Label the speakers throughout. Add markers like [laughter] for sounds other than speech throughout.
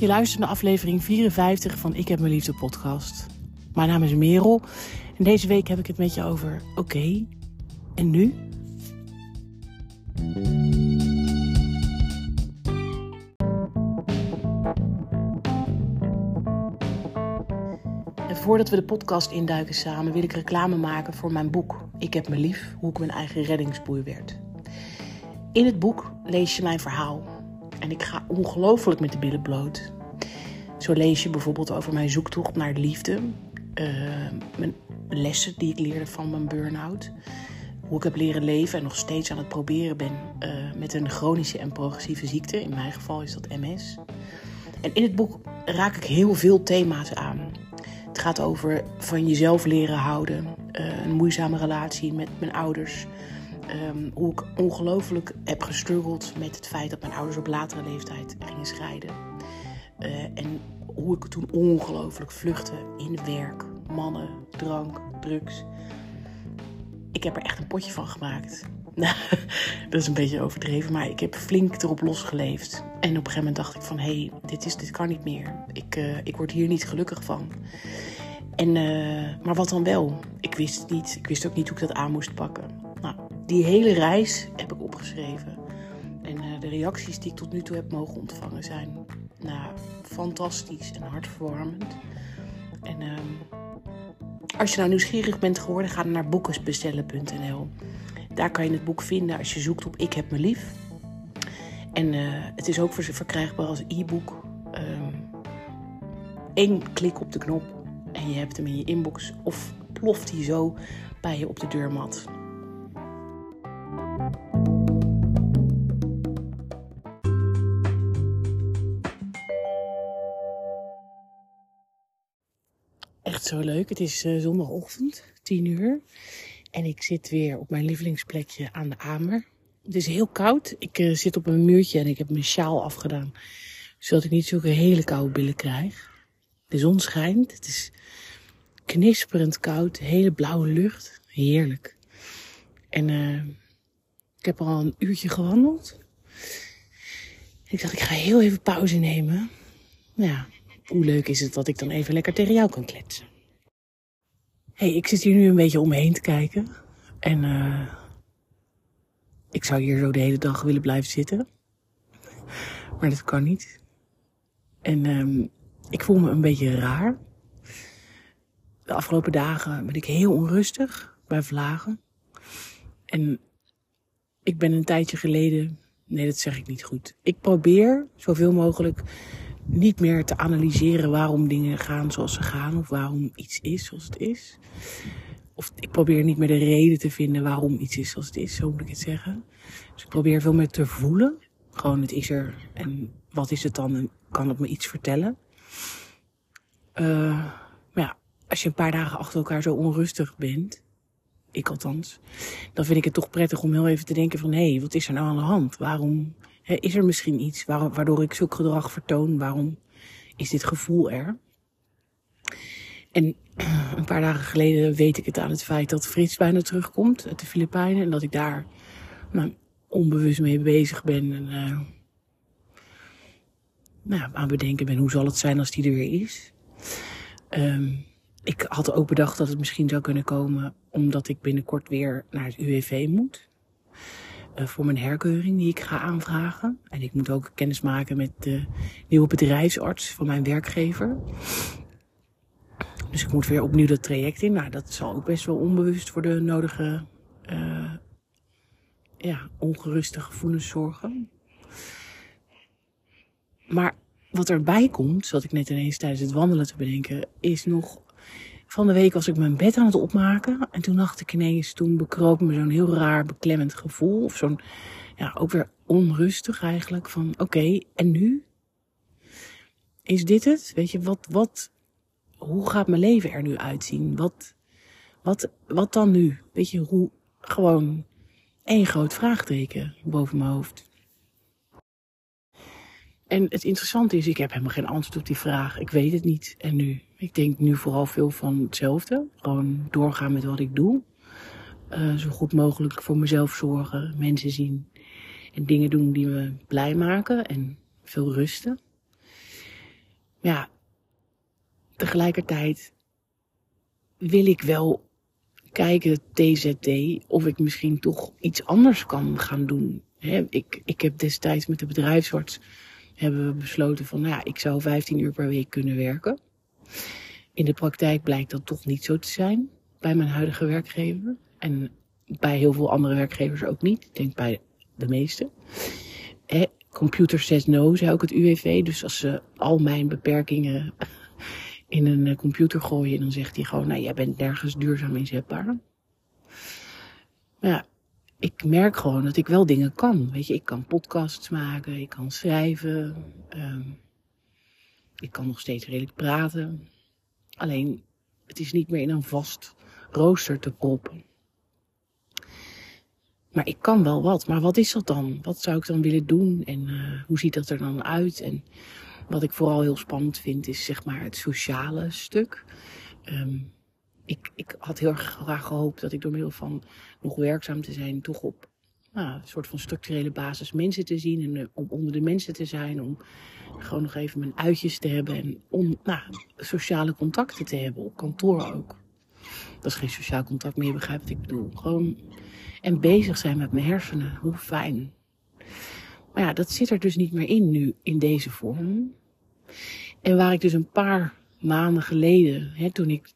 Speaker 1: Je luistert naar aflevering 54 van Ik heb mijn liefde podcast. Mijn naam is Merel en deze week heb ik het met je over oké, en nu? En voordat we de podcast induiken samen, wil ik reclame maken voor mijn boek Ik heb me lief, hoe ik mijn eigen reddingsboei werd. In het boek lees je mijn verhaal. En ik ga ongelooflijk met de billen bloot. Zo lees je bijvoorbeeld over mijn zoektocht naar liefde. Uh, mijn lessen die ik leerde van mijn burn-out. Hoe ik heb leren leven en nog steeds aan het proberen ben uh, met een chronische en progressieve ziekte. In mijn geval is dat MS. En in het boek raak ik heel veel thema's aan. Het gaat over van jezelf leren houden, uh, een moeizame relatie met mijn ouders, Um, hoe ik ongelooflijk heb gestruggeld met het feit dat mijn ouders op latere leeftijd gingen scheiden. Uh, en hoe ik toen ongelooflijk vluchtte in werk, mannen, drank, drugs. Ik heb er echt een potje van gemaakt. [laughs] dat is een beetje overdreven, maar ik heb flink erop losgeleefd. En op een gegeven moment dacht ik van, hé, hey, dit, is, dit kan niet meer. Ik, uh, ik word hier niet gelukkig van. En, uh, maar wat dan wel? Ik wist het niet. Ik wist ook niet hoe ik dat aan moest pakken. Die hele reis heb ik opgeschreven. En uh, de reacties die ik tot nu toe heb mogen ontvangen zijn nou, fantastisch en hartverwarmend. En uh, als je nou nieuwsgierig bent geworden, ga dan naar boekensbestellen.nl. Daar kan je het boek vinden als je zoekt op Ik heb me lief. En uh, het is ook verkrijgbaar als e-book. Eén ehm, klik op de knop en je hebt hem in je inbox of ploft hij zo bij je op de deurmat. Zo leuk. Het is uh, zondagochtend, 10 uur. En ik zit weer op mijn lievelingsplekje aan de Amer. Het is heel koud. Ik uh, zit op een muurtje en ik heb mijn sjaal afgedaan. Zodat ik niet zulke hele koude billen krijg. De zon schijnt. Het is knisperend koud. Hele blauwe lucht. Heerlijk. En uh, ik heb al een uurtje gewandeld. Ik dacht, ik ga heel even pauze nemen. Nou ja, hoe leuk is het dat ik dan even lekker tegen jou kan kletsen. Hey, ik zit hier nu een beetje omheen te kijken. En uh, ik zou hier zo de hele dag willen blijven zitten. Maar dat kan niet. En um, ik voel me een beetje raar. De afgelopen dagen ben ik heel onrustig bij vlagen. En ik ben een tijdje geleden. Nee, dat zeg ik niet goed. Ik probeer zoveel mogelijk niet meer te analyseren waarom dingen gaan zoals ze gaan. Of waarom iets is zoals het is. Of ik probeer niet meer de reden te vinden waarom iets is zoals het is. Zo moet ik het zeggen. Dus ik probeer veel meer te voelen. Gewoon het is er. En wat is het dan? En kan het me iets vertellen? Uh, maar ja, als je een paar dagen achter elkaar zo onrustig bent ik althans, dan vind ik het toch prettig om heel even te denken van, hé, wat is er nou aan de hand? Waarom is er misschien iets waardoor ik zulk gedrag vertoon? Waarom is dit gevoel er? En [clears throat] een paar dagen geleden weet ik het aan het feit dat Frits bijna terugkomt uit de Filipijnen. En dat ik daar nou, onbewust mee bezig ben. En uh, nou, aan bedenken ben hoe zal het zijn als die er weer is. Um, ik had ook bedacht dat het misschien zou kunnen komen omdat ik binnenkort weer naar het UWV moet. Uh, voor mijn herkeuring die ik ga aanvragen. En ik moet ook kennis maken met de nieuwe bedrijfsarts van mijn werkgever. Dus ik moet weer opnieuw dat traject in. Nou, dat zal ook best wel onbewust voor de nodige uh, ja, ongeruste gevoelens zorgen. Maar wat erbij komt, wat ik net ineens tijdens het wandelen te bedenken, is nog van de week was ik mijn bed aan het opmaken. En toen dacht ik ineens, toen bekroop me zo'n heel raar beklemmend gevoel. Of zo'n, ja, ook weer onrustig eigenlijk. Van oké, en nu? Is dit het? Weet je, wat, wat, hoe gaat mijn leven er nu uitzien? Wat, wat, wat dan nu? Weet je, hoe, gewoon één groot vraagteken boven mijn hoofd. En het interessante is, ik heb helemaal geen antwoord op die vraag. Ik weet het niet. En nu? Ik denk nu vooral veel van hetzelfde. Gewoon doorgaan met wat ik doe. Uh, zo goed mogelijk voor mezelf zorgen, mensen zien. En dingen doen die me blij maken en veel rusten. ja, tegelijkertijd wil ik wel kijken, TZT, of ik misschien toch iets anders kan gaan doen. ik, ik heb destijds met de bedrijfsarts hebben we besloten van, nou ja, ik zou 15 uur per week kunnen werken. In de praktijk blijkt dat toch niet zo te zijn bij mijn huidige werkgever. En bij heel veel andere werkgevers ook niet. Ik denk bij de meeste. Computer says no, zei ook het UWV. Dus als ze al mijn beperkingen [laughs] in een eh, computer gooien, dan zegt hij gewoon, nou, jij bent nergens duurzaam inzetbaar. Maar ja, ik merk gewoon dat ik wel dingen kan. Weet je, ik kan podcasts maken, ik kan schrijven, um, ik kan nog steeds redelijk praten. Alleen, het is niet meer in een vast rooster te proppen. Maar ik kan wel wat. Maar wat is dat dan? Wat zou ik dan willen doen? En uh, hoe ziet dat er dan uit? En wat ik vooral heel spannend vind, is zeg maar het sociale stuk. Um, ik, ik had heel erg graag gehoopt dat ik door middel van nog werkzaam te zijn, toch op nou, een soort van structurele basis mensen te zien en uh, om onder de mensen te zijn, om gewoon nog even mijn uitjes te hebben en om nou, sociale contacten te hebben, op kantoor ook. Dat is geen sociaal contact meer, je begrijpt wat ik bedoel. Gewoon en bezig zijn met mijn hersenen, hoe fijn. Maar ja, dat zit er dus niet meer in nu, in deze vorm. En waar ik dus een paar maanden geleden, hè, toen ik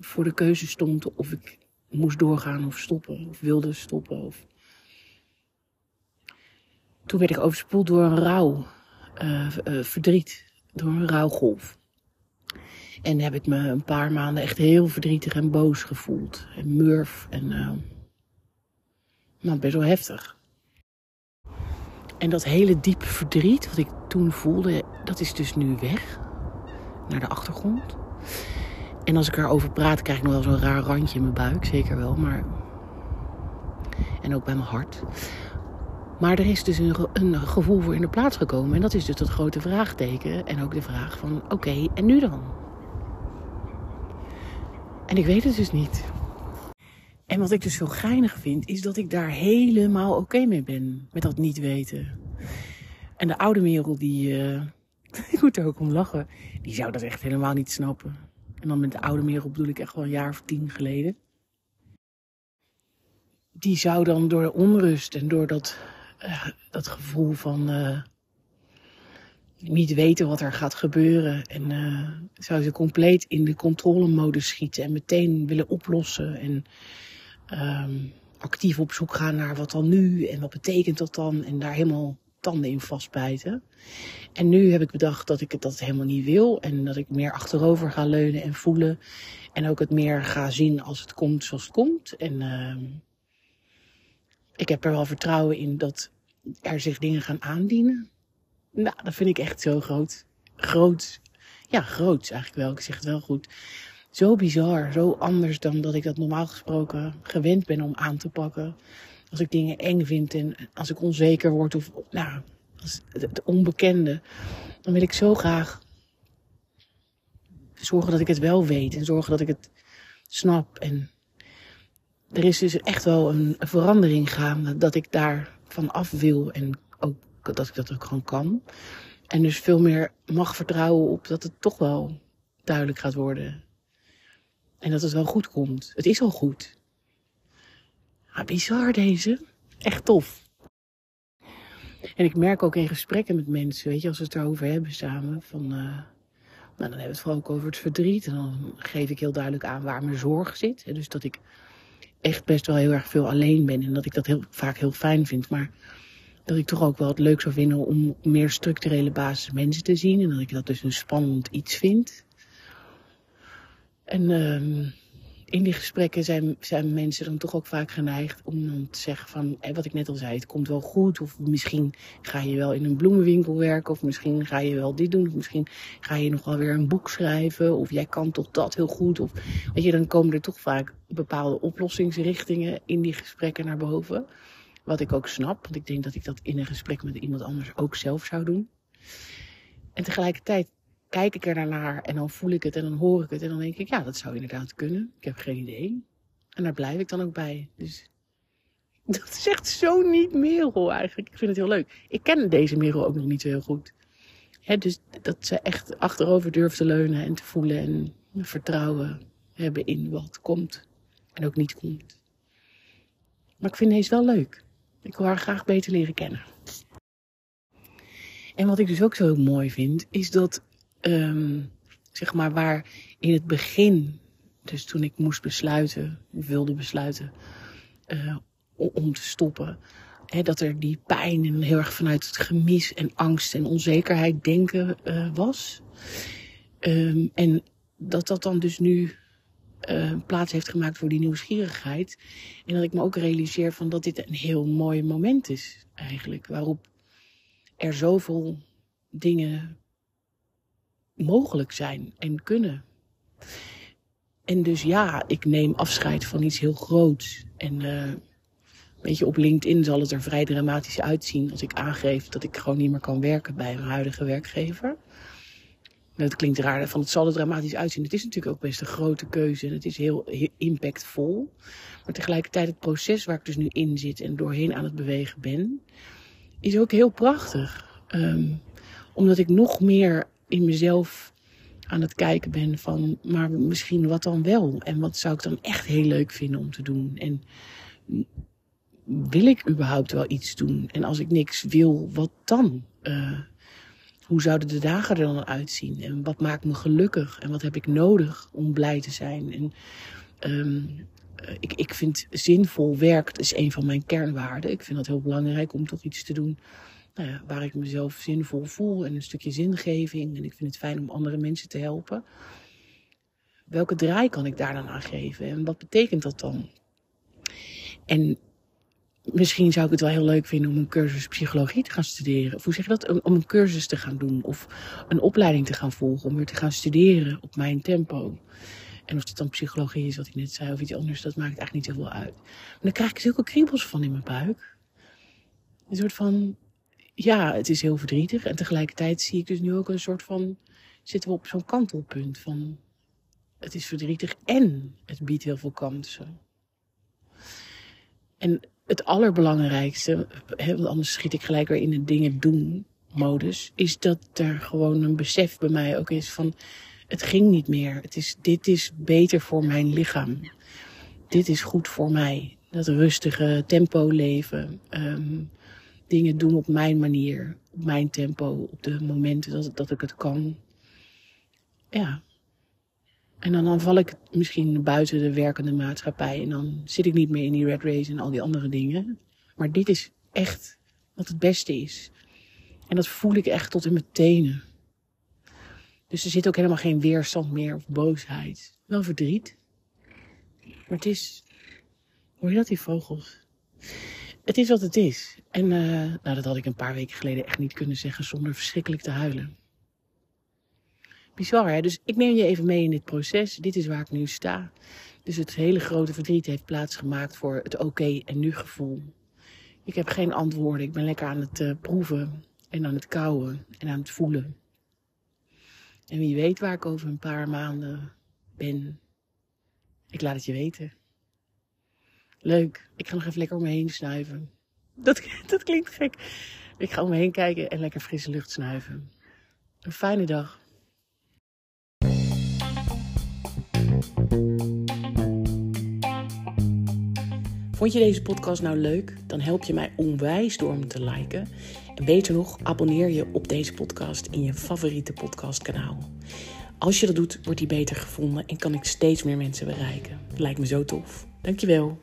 Speaker 1: voor de keuze stond of ik moest doorgaan of stoppen, of wilde stoppen. Of... Toen werd ik overspoeld door een rouw, uh, uh, verdriet, door een rouwgolf. En heb ik me een paar maanden echt heel verdrietig en boos gevoeld. En murf en uh, nou, best wel heftig. En dat hele diepe verdriet wat ik toen voelde, dat is dus nu weg. Naar de achtergrond. En als ik erover praat, krijg ik nog wel zo'n raar randje in mijn buik. Zeker wel, maar... En ook bij mijn hart. Maar er is dus een, een gevoel voor in de plaats gekomen. En dat is dus dat grote vraagteken. En ook de vraag van, oké, en nu dan? En ik weet het dus niet. En wat ik dus zo geinig vind, is dat ik daar helemaal oké mee ben. Met dat niet weten. En de oude Merel, die... Uh, [laughs] ik moet er ook om lachen. Die zou dat echt helemaal niet snappen. En dan met de oude Merel bedoel ik echt wel een jaar of tien geleden. Die zou dan door de onrust en door dat, uh, dat gevoel van uh, niet weten wat er gaat gebeuren. En uh, zou ze compleet in de controlemodus schieten en meteen willen oplossen. En um, actief op zoek gaan naar wat dan nu en wat betekent dat dan. En daar helemaal tanden in vastbijten. En nu heb ik bedacht dat ik dat helemaal niet wil. En dat ik meer achterover ga leunen en voelen. En ook het meer ga zien als het komt zoals het komt. En uh, ik heb er wel vertrouwen in dat er zich dingen gaan aandienen. Nou, dat vind ik echt zo groot. Groot. Ja, groot eigenlijk wel. Ik zeg het wel goed. Zo bizar, zo anders dan dat ik dat normaal gesproken gewend ben om aan te pakken als ik dingen eng vind en als ik onzeker word of nou, het, onbekende, dan wil ik zo graag zorgen dat ik het wel weet en zorgen dat ik het snap. En er is dus echt wel een, verandering gaande dat ik daar van af wil en ook dat ik dat ook gewoon kan. En dus veel meer mag vertrouwen op dat het toch wel duidelijk gaat worden. En dat het wel goed komt. Het is al goed. Ah, bizar deze. Echt tof. En ik merk ook in gesprekken met mensen, weet je, als we het erover hebben samen, van, uh, nou dan hebben we het vooral ook over het verdriet. En dan geef ik heel duidelijk aan waar mijn zorg zit. Dus dat ik echt best wel heel erg veel alleen ben en dat ik dat heel, vaak heel fijn vind. Maar dat ik toch ook wel het leuk zou vinden om meer structurele basis mensen te zien. En dat ik dat dus een spannend iets vind. En uh, in die gesprekken zijn, zijn mensen dan toch ook vaak geneigd om dan te zeggen van, eh, wat ik net al zei, het komt wel goed. Of misschien ga je wel in een bloemenwinkel werken. Of misschien ga je wel dit doen. Of misschien ga je nog wel weer een boek schrijven. Of jij kan toch dat heel goed. Of weet je, dan komen er toch vaak bepaalde oplossingsrichtingen in die gesprekken naar boven. Wat ik ook snap, want ik denk dat ik dat in een gesprek met iemand anders ook zelf zou doen. En tegelijkertijd kijk ik er daarnaar en dan voel ik het en dan hoor ik het. En dan denk ik, ja, dat zou inderdaad kunnen. Ik heb geen idee. En daar blijf ik dan ook bij. Dus [laughs] dat is echt zo niet Merel eigenlijk. Ik vind het heel leuk. Ik ken deze Merel ook nog niet zo heel goed. dus dat ze echt achterover durven te leunen en te voelen en vertrouwen hebben in wat komt en ook niet komt. Maar ik vind deze wel leuk. Ik wil haar graag beter leren kennen. En wat ik dus ook zo mooi vind, is dat, um, zeg maar, waar in het begin, dus toen ik moest besluiten, wilde besluiten, uh, om te stoppen, hè, dat er die pijn en heel erg vanuit het gemis en angst en onzekerheid denken uh, was. Um, en dat dat dan dus nu uh, plaats heeft gemaakt voor die nieuwsgierigheid. En dat ik me ook realiseer van dat dit een heel mooi moment is eigenlijk. Waarop er zoveel dingen mogelijk zijn en kunnen. En dus ja, ik neem afscheid van iets heel groots. En uh, weet je, op LinkedIn zal het er vrij dramatisch uitzien als ik aangeef dat ik gewoon niet meer kan werken bij mijn huidige werkgever. Dat klinkt raar, van het zal er dramatisch uitzien. Het is natuurlijk ook best een grote keuze en het is heel, heel impactvol. Maar tegelijkertijd het proces waar ik dus nu in zit en doorheen aan het bewegen ben, is ook heel prachtig. Um, omdat ik nog meer in mezelf aan het kijken ben van, maar misschien wat dan wel? En wat zou ik dan echt heel leuk vinden om te doen? En wil ik überhaupt wel iets doen? En als ik niks wil, wat dan? Uh, hoe zouden de dagen er dan uitzien? En wat maakt me gelukkig? En wat heb ik nodig om blij te zijn? En um, ik, ik vind zinvol werk is een van mijn kernwaarden. Ik vind dat heel belangrijk om toch iets te doen nou waar ik mezelf zinvol voel en een stukje zingeving. En ik vind het fijn om andere mensen te helpen. Welke draai kan ik daar dan aan geven? En wat betekent dat dan? En misschien zou ik het wel heel leuk vinden om een cursus psychologie te gaan studeren. Of hoe zeg je dat? Om een cursus te gaan doen. Of een opleiding te gaan volgen. Om weer te gaan studeren op mijn tempo. En of het dan psychologie is, wat ik net zei, of iets anders, dat maakt eigenlijk niet zoveel uit. Maar dan krijg ik zulke kriebels van in mijn buik. Een soort van, ja, het is heel verdrietig. En tegelijkertijd zie ik dus nu ook een soort van, zitten we op zo'n kantelpunt van, het is verdrietig en het biedt heel veel kansen. En het allerbelangrijkste, want anders schiet ik gelijk weer in het dingen doen modus, is dat er gewoon een besef bij mij ook is van, het ging niet meer. Het is, dit is beter voor mijn lichaam. Dit is goed voor mij. Dat rustige tempo leven. Um, dingen doen op mijn manier, op mijn tempo, op de momenten dat, dat ik het kan. Ja. En dan, dan val ik misschien buiten de werkende maatschappij en dan zit ik niet meer in die red race en al die andere dingen. Maar dit is echt wat het beste is. En dat voel ik echt tot in mijn tenen. Dus er zit ook helemaal geen weerstand meer of boosheid. Wel verdriet. Maar het is. Hoor je dat, die vogels? Het is wat het is. En uh, nou, dat had ik een paar weken geleden echt niet kunnen zeggen zonder verschrikkelijk te huilen. Bizar, hè? Dus ik neem je even mee in dit proces. Dit is waar ik nu sta. Dus het hele grote verdriet heeft plaatsgemaakt voor het oké en nu gevoel. Ik heb geen antwoorden. Ik ben lekker aan het uh, proeven en aan het kouwen en aan het voelen. En wie weet waar ik over een paar maanden ben. Ik laat het je weten. Leuk. Ik ga nog even lekker om me heen snuiven. Dat, [laughs] dat klinkt gek. Ik ga om me heen kijken en lekker frisse lucht snuiven. Een fijne dag. Vond je deze podcast nou leuk? Dan help je mij onwijs door hem te liken. En beter nog, abonneer je op deze podcast in je favoriete podcastkanaal. Als je dat doet, wordt die beter gevonden en kan ik steeds meer mensen bereiken. Lijkt me zo tof. Dankjewel.